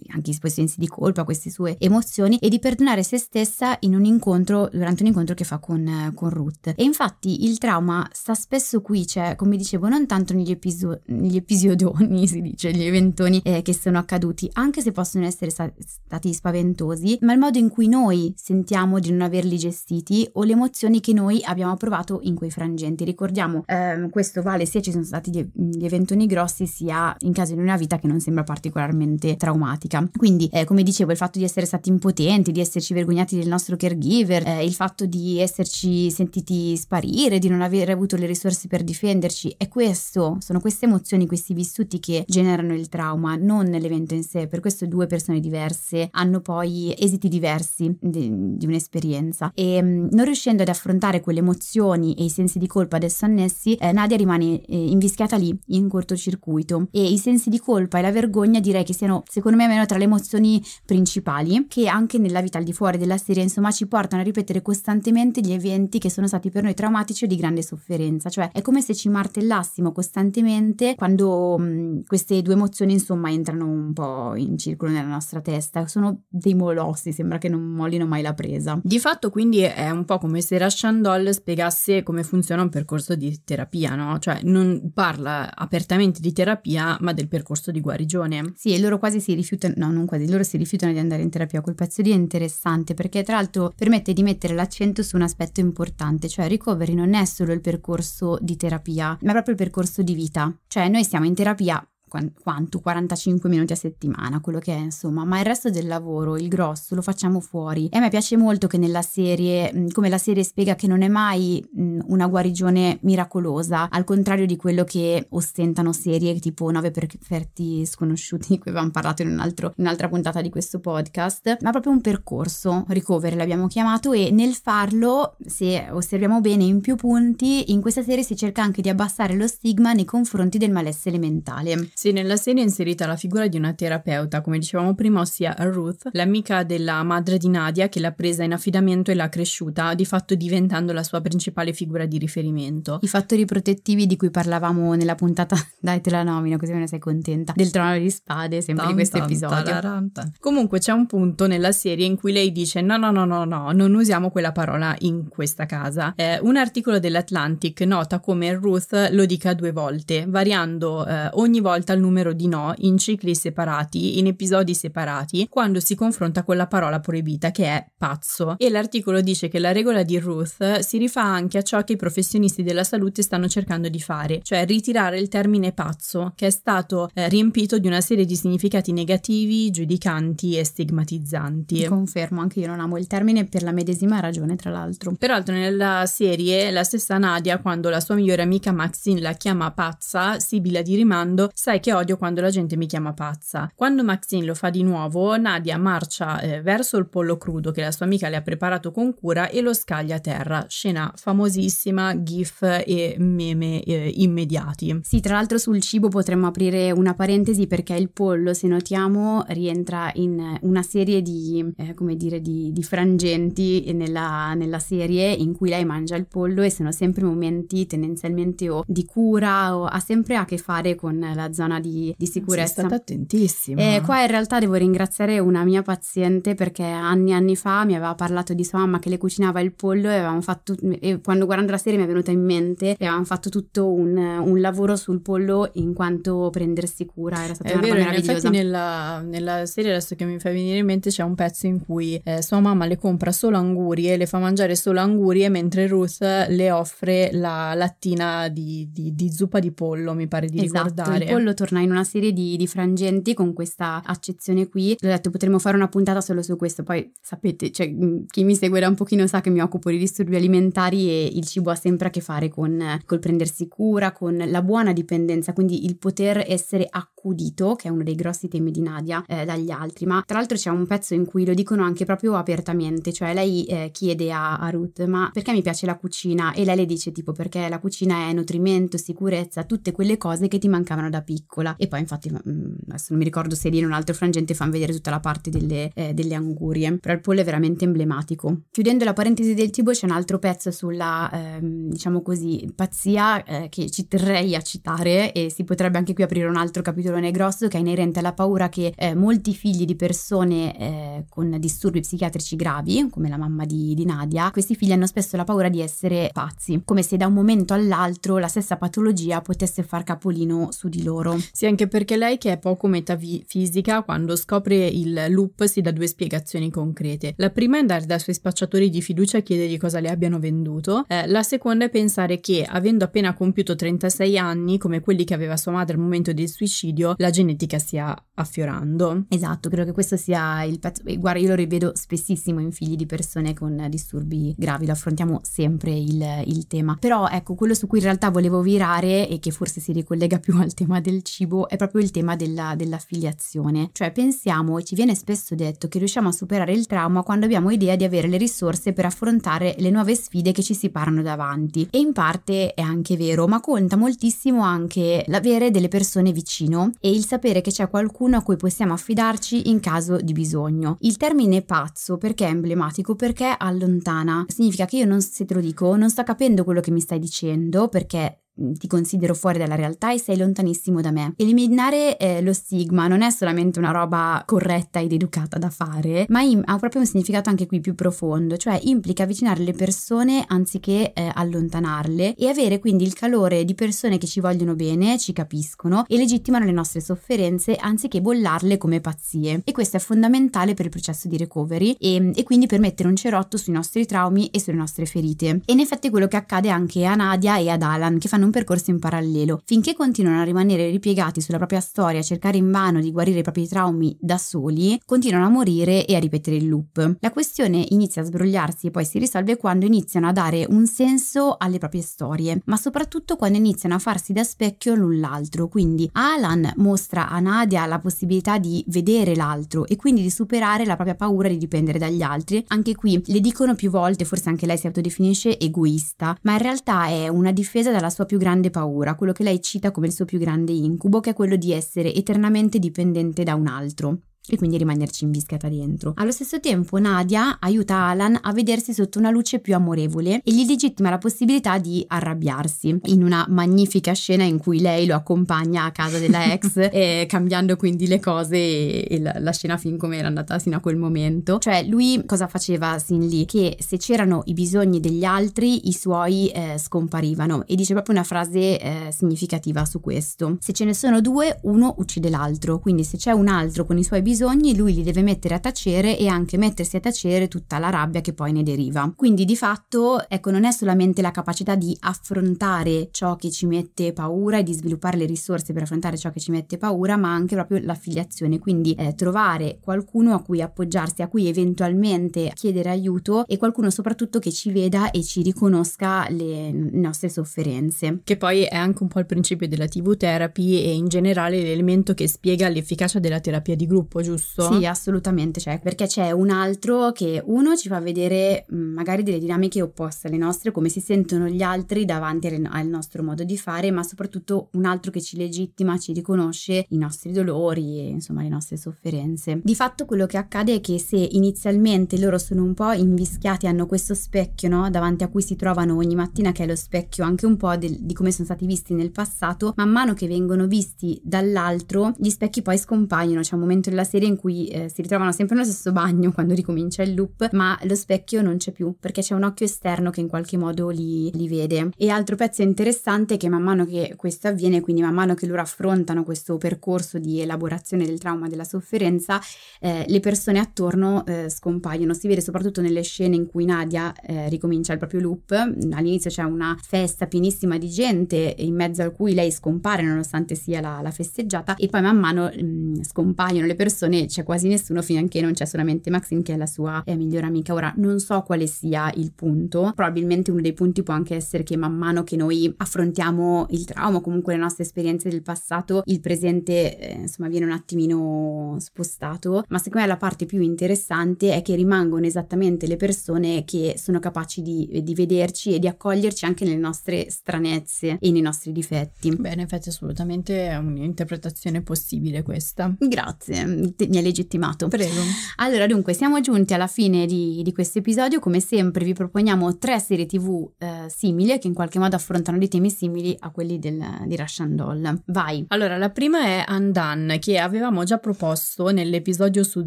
Speaker 1: anche i suoi sensi di colpa, queste sue emozioni e di perdonare se stessa in un incontro, durante un incontro che fa con, con Ruth. E infatti il trauma sta spesso qui, cioè come dicevo, non tanto negli, episo- negli episodoni, si dice, gli eventoni eh, che sono accaduti, anche se possono essere sta- stati spaventosi, ma il modo in cui noi sentiamo di non averli gestiti o le emozioni che noi abbiamo provato in quei frangenti. Ricordiamo, ehm, questo vale sia ci sono stati gli, gli eventoni grossi, sia in caso di una vita che non sembra particolarmente traumatica. Quindi, eh, come dicevo, il fatto di essere stati impotenti, di esserci vergognati del nostro caregiver, eh, il fatto di esserci sentiti sparire, di non aver avuto le risorse per difenderci, è questo, sono queste emozioni, questi vissuti che generano il trauma, non l'evento in sé. Per questo due persone diverse hanno poi esiti diversi di, di un'esperienza e mh, non riuscendo ad affrontare quelle emozioni e i sensi di colpa adesso annessi, eh, Nadia rimane eh, invischiata lì, in in cortocircuito e i sensi di colpa e la vergogna direi che siano secondo me almeno tra le emozioni principali che anche nella vita al di fuori della serie insomma ci portano a ripetere costantemente gli eventi che sono stati per noi traumatici o di grande sofferenza, cioè è come se ci martellassimo costantemente quando mh, queste due emozioni insomma entrano un po' in circolo nella nostra testa, sono dei molossi, sembra che non mollino mai la presa.
Speaker 2: Di fatto quindi è un po' come se Russian Doll spiegasse come funziona un percorso di terapia, no? Cioè non parla apertamente di terapia ma del percorso di guarigione.
Speaker 1: Sì, e loro quasi si rifiutano, no non quasi, loro si rifiutano di andare in terapia, quel pezzo lì è interessante perché tra l'altro permette di mettere l'accento su un aspetto importante, cioè recovery non è solo il percorso di terapia, ma proprio il percorso di vita. Cioè noi siamo in terapia quanto 45 minuti a settimana, quello che è insomma, ma il resto del lavoro, il grosso, lo facciamo fuori. E a me piace molto che nella serie, come la serie spiega che non è mai una guarigione miracolosa, al contrario di quello che ostentano serie tipo 9 perfetti sconosciuti di cui avevamo parlato in, un altro, un'altra puntata di questo podcast, ma proprio un percorso, recovery l'abbiamo chiamato e nel farlo, se osserviamo bene in più punti, in questa serie si cerca anche di abbassare lo stigma nei confronti del malessere mentale.
Speaker 2: Sì, nella serie è inserita la figura di una terapeuta, come dicevamo prima, ossia Ruth, l'amica della madre di Nadia che l'ha presa in affidamento e l'ha cresciuta, di fatto diventando la sua principale figura di riferimento.
Speaker 1: I fattori protettivi di cui parlavamo nella puntata, dai te la nomino così me ne sei contenta, del trono di spade, sempre tan, in questo tan, episodio.
Speaker 2: Comunque c'è un punto nella serie in cui lei dice no no no no no, non usiamo quella parola in questa casa. Eh, un articolo dell'Atlantic nota come Ruth lo dica due volte, variando eh, ogni volta aumenta il numero di no in cicli separati, in episodi separati, quando si confronta con la parola proibita che è pazzo. E l'articolo dice che la regola di Ruth si rifà anche a ciò che i professionisti della salute stanno cercando di fare, cioè ritirare il termine pazzo, che è stato eh, riempito di una serie di significati negativi, giudicanti e stigmatizzanti.
Speaker 1: Confermo, anche io non amo il termine per la medesima ragione, tra l'altro.
Speaker 2: Peraltro nella serie la stessa Nadia, quando la sua migliore amica Maxine la chiama pazza, sibila di rimando, sai sai che odio quando la gente mi chiama pazza. Quando Maxine lo fa di nuovo, Nadia marcia eh, verso il pollo crudo che la sua amica le ha preparato con cura e lo scaglia a terra. Scena famosissima, gif e meme eh, immediati.
Speaker 1: Sì, tra l'altro sul cibo potremmo aprire una parentesi perché il pollo, se notiamo, rientra in una serie di, eh, come dire, di, di frangenti nella, nella, serie in cui lei mangia il pollo e sono sempre momenti tendenzialmente o di cura o ha sempre a che fare con la zona zona di, di sicurezza.
Speaker 2: Sei stata attentissima.
Speaker 1: E qua in realtà devo ringraziare una mia paziente perché anni e anni fa mi aveva parlato di sua mamma che le cucinava il pollo e avevamo fatto, e quando guardando la serie mi è venuta in mente e avevamo fatto tutto un, un lavoro sul pollo in quanto prendersi cura, era stata
Speaker 2: è
Speaker 1: una
Speaker 2: vero,
Speaker 1: cosa meravigliosa.
Speaker 2: Nella, nella, serie adesso che mi fa venire in mente c'è un pezzo in cui eh, sua mamma le compra solo angurie, le fa mangiare solo angurie mentre Ruth le offre la lattina di, di, di zuppa di pollo, mi pare di
Speaker 1: esatto,
Speaker 2: ricordare.
Speaker 1: Il pollo torna in una serie di, di, frangenti con questa accezione qui. L'ho detto, potremmo fare una puntata solo su questo. Poi sapete, cioè, chi mi segue da un pochino sa che mi occupo di disturbi alimentari e il cibo ha sempre a che fare con col prendersi cura, con la buona dipendenza, quindi il poter essere accudito, che è uno dei grossi temi di Nadia, eh, dagli altri. Ma tra l'altro c'è un pezzo in cui lo dicono anche proprio apertamente, cioè lei eh, chiede a, a Ruth, ma perché mi piace la cucina? E lei le dice tipo perché la cucina è nutrimento, sicurezza, tutte quelle cose che ti mancavano da piccola. E poi infatti mm, adesso non mi ricordo se lì in un altro frangente fanno vedere tutta la parte delle, eh, delle angurie, però il pollo è veramente emblematico. Chiudendo la parentesi del cibo c'è un altro pezzo sulla, ehm, diciamo così, pazzia eh, che ci terrei a citare e si potrebbe anche qui aprire un altro capitolone grosso che è inerente alla paura che eh, molti figli di persone eh, con disturbi psichiatrici gravi, come la mamma di, di Nadia, questi figli hanno spesso la paura di essere pazzi, come se da un momento all'altro la stessa patologia potesse far capolino su di loro.
Speaker 2: Sì, anche perché lei che è poco metafisica, quando scopre il loop si dà due spiegazioni concrete. La prima è andare dai suoi spacciatori di fiducia e chiedergli cosa le abbiano venduto. Eh, la seconda è pensare che, avendo appena compiuto 36 anni, come quelli che aveva sua madre al momento del suicidio, la genetica sia affiorando.
Speaker 1: Esatto, credo che questo sia il pezzo. Guarda, io lo rivedo spessissimo in figli di persone con disturbi gravi, lo affrontiamo sempre il, il tema. Però ecco, quello su cui in realtà volevo virare e che forse si ricollega più al tema del cibo è proprio il tema della, dell'affiliazione. Cioè pensiamo, e ci viene spesso detto, che riusciamo a superare il trauma quando abbiamo idea di avere le risorse per affrontare le nuove sfide che ci si parano davanti. E in parte è anche vero, ma conta moltissimo anche l'avere delle persone vicino e il sapere che c'è qualcuno a cui possiamo affidarci in caso di bisogno. Il termine pazzo perché è emblematico? Perché allontana. Significa che io non, se te lo dico, non sto capendo quello che mi stai dicendo perché ti considero fuori dalla realtà e sei lontanissimo da me. Eliminare eh, lo stigma non è solamente una roba corretta ed educata da fare, ma im- ha proprio un significato anche qui più profondo, cioè implica avvicinare le persone anziché eh, allontanarle e avere quindi il calore di persone che ci vogliono bene, ci capiscono e legittimano le nostre sofferenze anziché bollarle come pazzie. E questo è fondamentale per il processo di recovery e, e quindi per mettere un cerotto sui nostri traumi e sulle nostre ferite. E in effetti quello che accade anche a Nadia e ad Alan che fanno un percorso in parallelo. Finché continuano a rimanere ripiegati sulla propria storia, a cercare invano di guarire i propri traumi da soli, continuano a morire e a ripetere il loop. La questione inizia a sbrogliarsi e poi si risolve quando iniziano a dare un senso alle proprie storie, ma soprattutto quando iniziano a farsi da specchio l'un l'altro. Quindi Alan mostra a Nadia la possibilità di vedere l'altro e quindi di superare la propria paura di dipendere dagli altri. Anche qui le dicono più volte, forse anche lei si autodefinisce egoista, ma in realtà è una difesa dalla sua più grande paura, quello che lei cita come il suo più grande incubo, che è quello di essere eternamente dipendente da un altro e quindi rimanerci invischiata dentro. Allo stesso tempo Nadia aiuta Alan a vedersi sotto una luce più amorevole e gli legittima la possibilità di arrabbiarsi in una magnifica scena in cui lei lo accompagna a casa della ex eh, cambiando quindi le cose e, e la, la, scena fin come era andata fino a quel momento. Cioè lui cosa faceva sin lì? Che se c'erano i bisogni degli altri i suoi eh, scomparivano e dice proprio una frase eh, significativa su questo. Se ce ne sono due uno uccide l'altro, quindi se c'è un altro con i suoi bisogni bisogni lui li deve mettere a tacere e anche mettersi a tacere tutta la rabbia che poi ne deriva. Quindi di fatto, ecco, non è solamente la capacità di affrontare ciò che ci mette paura e di sviluppare le risorse per affrontare ciò che ci mette paura, ma anche proprio l'affiliazione, quindi eh, trovare qualcuno a cui appoggiarsi, a cui eventualmente chiedere aiuto e qualcuno soprattutto che ci veda e ci riconosca le nostre sofferenze.
Speaker 2: Che poi è anche un po' il principio della TV therapy e in generale l'elemento che spiega l'efficacia della terapia di gruppo, giusto?
Speaker 1: Sì, assolutamente, cioè, perché c'è un altro che uno ci fa vedere mm, magari delle dinamiche opposte alle nostre, come si sentono gli altri davanti al nostro modo di fare, ma soprattutto un altro che ci legittima, ci riconosce i nostri dolori e insomma le nostre sofferenze. Di fatto quello che accade è che se inizialmente loro sono un po' invischiati, hanno questo specchio no? davanti a cui si trovano ogni mattina, che è lo specchio anche un po' del, di come sono stati visti nel passato, man mano che vengono visti dall'altro, gli specchi poi scompaiono, c'è un momento della serie in cui eh, si ritrovano sempre nello stesso bagno quando ricomincia il loop, ma lo specchio non c'è più perché c'è un occhio esterno che in qualche modo li, li vede. E altro pezzo interessante è che man mano che questo avviene, quindi man mano che loro affrontano questo percorso di elaborazione del trauma della sofferenza, eh, le persone attorno eh, scompaiono. Si vede soprattutto nelle scene in cui Nadia eh, ricomincia il proprio loop. All'inizio c'è una festa pienissima di gente in mezzo a cui lei scompare nonostante sia la, la festeggiata e poi man mano mh, mm, scompaiono le persone persone c'è quasi nessuno che non c'è solamente Maxine che è la sua eh, migliore amica. Ora non so quale sia il punto, probabilmente uno dei punti può anche essere che man mano che noi affrontiamo il trauma, comunque le nostre esperienze del passato, il presente eh, insomma viene un attimino spostato, ma secondo me la parte più interessante è che rimangono esattamente le persone che sono capaci di, di vederci e di accoglierci anche nelle nostre stranezze e nei nostri difetti.
Speaker 2: Beh, in effetti assolutamente è un'interpretazione possibile questa.
Speaker 1: Grazie, mi ha legittimato.
Speaker 2: Prego.
Speaker 1: Allora, dunque, siamo giunti alla fine di, di questo episodio. Come sempre, vi proponiamo tre serie TV eh, simili che in qualche modo affrontano dei temi simili a quelli del, di Russian Doll. Vai.
Speaker 2: Allora, la prima è Undone, che avevamo già proposto nell'episodio su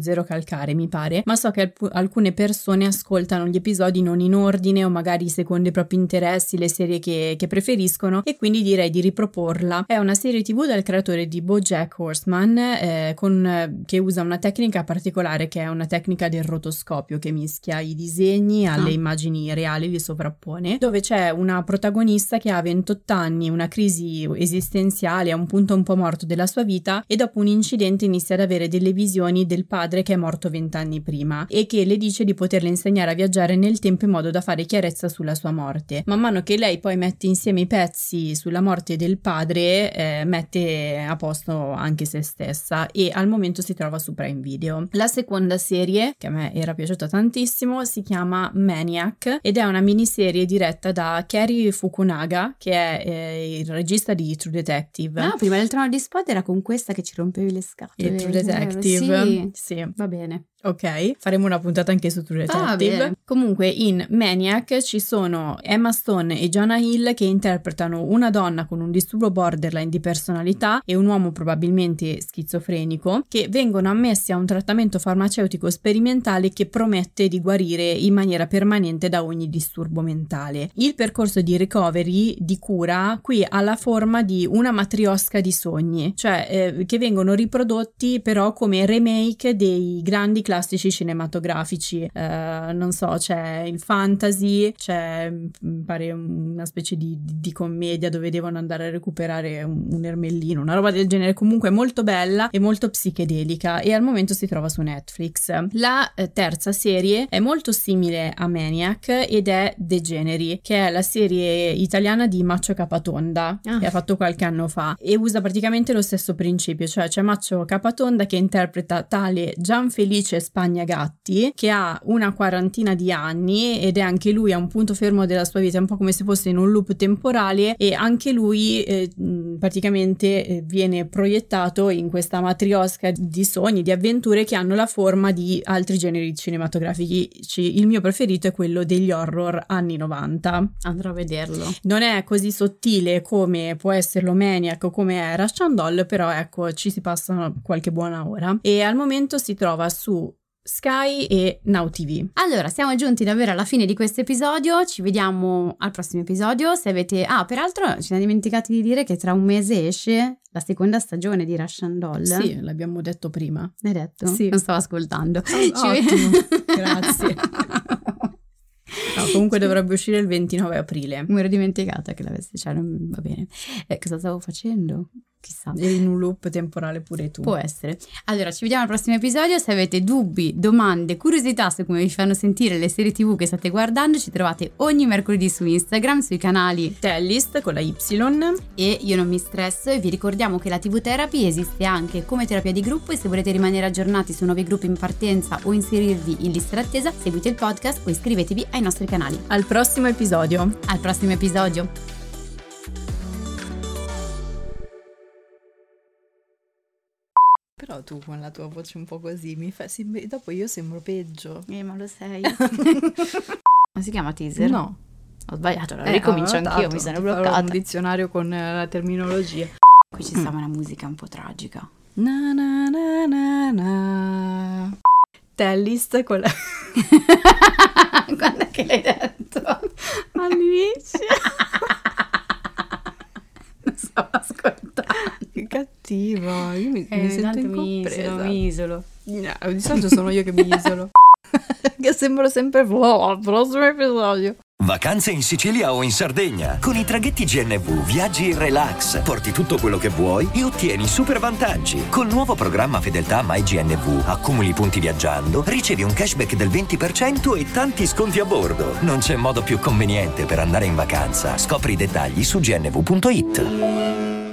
Speaker 2: Zero Calcare, mi pare, ma so che alp- alcune persone ascoltano gli episodi non in ordine o magari secondo i propri interessi, le serie che, che preferiscono, e quindi direi di riproporla. È una serie TV del creatore di BoJack Horseman, eh, con che usa una tecnica particolare che è una tecnica del rotoscopio che mischia i disegni alle ah. immagini reali, li sovrappone, dove c'è una protagonista che ha 28 anni, una crisi esistenziale, a un punto un po' morto della sua vita e dopo un incidente inizia ad avere delle visioni del padre che è morto 20 anni prima e che le dice di poterle insegnare a viaggiare nel tempo in modo da fare chiarezza sulla sua morte. Man mano che lei poi mette insieme i pezzi sulla morte del padre, eh, mette a posto anche se stessa e al momento si trova su Prime Video. La seconda serie, che a me era piaciuta tantissimo, si chiama Maniac ed è una miniserie diretta da Kerry Fukunaga, che è eh, il regista di True Detective.
Speaker 1: Ah, prima del trono di spot era con questa che ci rompevi le scatole.
Speaker 2: Il True Detective.
Speaker 1: Sì, sì. Va bene.
Speaker 2: Ok, faremo una puntata anche su True Detective.
Speaker 1: Ah,
Speaker 2: Comunque in Maniac ci sono Emma Stone e Jonah Hill che interpretano una donna con un disturbo borderline di personalità e un uomo probabilmente schizofrenico che vengono ammessi a un trattamento farmaceutico sperimentale che promette di guarire in maniera permanente da ogni disturbo mentale. Il percorso di recovery, di cura, qui ha la forma di una matriosca di sogni, cioè eh, che vengono riprodotti però come remake dei grandi classici classici cinematografici, eh, non so, c'è il fantasy, c'è mi pare una specie di, di, di, commedia dove devono andare a recuperare un, un, ermellino, una roba del genere comunque molto bella e molto psichedelica e al momento si trova su Netflix. La eh, terza serie è molto simile a Maniac ed è Degeneri, che è la serie italiana di Maccio Capatonda ah. che ha fatto qualche anno fa e usa praticamente lo stesso principio, cioè c'è Maccio Capatonda che interpreta tale Gianfelice Spagna Gatti, che ha una quarantina di anni ed è anche lui a un punto fermo della sua vita, un po' come se fosse in un loop temporale e anche lui eh, praticamente eh, viene proiettato in questa matriosca di sogni, di avventure che hanno la forma di altri generi cinematografici. Il mio preferito è quello degli horror anni 90.
Speaker 1: Andrò a vederlo.
Speaker 2: Non è così sottile come può esserlo Maniac o come è Rush Doll, però ecco, ci si passa qualche buona ora. E al momento si trova su Sky e Now TV.
Speaker 1: Allora, siamo giunti davvero alla fine di questo episodio. Ci vediamo al prossimo episodio. Se avete. Ah, peraltro ci siamo dimenticati di dire che tra un mese esce la seconda stagione di Russian Doll.
Speaker 2: Sì, l'abbiamo detto prima.
Speaker 1: L'hai detto?
Speaker 2: Sì.
Speaker 1: Non stavo ascoltando. Oh,
Speaker 2: ci... Ottimo. Grazie. No, comunque dovrebbe uscire il 29 aprile.
Speaker 1: Mi ero dimenticata che l'avessi, cioè va bene. Eh, cosa stavo facendo? Chissà.
Speaker 2: Eri in un loop temporale pure tu.
Speaker 1: Può essere. Allora, ci vediamo al prossimo episodio. Se avete dubbi, domande, curiosità su come vi fanno sentire le serie TV che state guardando, ci trovate ogni mercoledì su Instagram, sui canali
Speaker 2: Tellist con la Y
Speaker 1: e Io non mi stresso e vi ricordiamo che la TV Therapy esiste anche come terapia di gruppo e se volete rimanere aggiornati su nuovi gruppi in partenza o inserirvi in lista d'attesa, seguite il podcast o iscrivetevi ai nostri canali.
Speaker 2: Al prossimo episodio.
Speaker 1: Al prossimo episodio.
Speaker 2: Però tu con la tua voce un po' così mi fa. Sembri, dopo io sembro peggio.
Speaker 1: Eh, ma lo sei. ma si chiama teaser?
Speaker 2: No.
Speaker 1: Ho sbagliato, allora eh, ricomincio anch'io, mi sono bloccata.
Speaker 2: un dizionario con eh, la terminologia.
Speaker 1: Qui ci stava una musica un po' tragica.
Speaker 2: Na na na na na. Tellist con la...
Speaker 1: È che l'hai detto?
Speaker 2: All'inizio.
Speaker 1: non stavo ascoltando.
Speaker 2: Che cattiva, io mi, eh, mi sento incompresa.
Speaker 1: Mi isolo,
Speaker 2: mi isolo. No, di solito sono io che mi isolo. che sembro sempre al prossimo episodio.
Speaker 3: Vacanze in Sicilia o in Sardegna. Con i traghetti GNV viaggi in relax, porti tutto quello che vuoi e ottieni super vantaggi. Col nuovo programma Fedeltà MyGNV accumuli punti viaggiando, ricevi un cashback del 20% e tanti sconti a bordo. Non c'è modo più conveniente per andare in vacanza. Scopri i dettagli su gnv.it.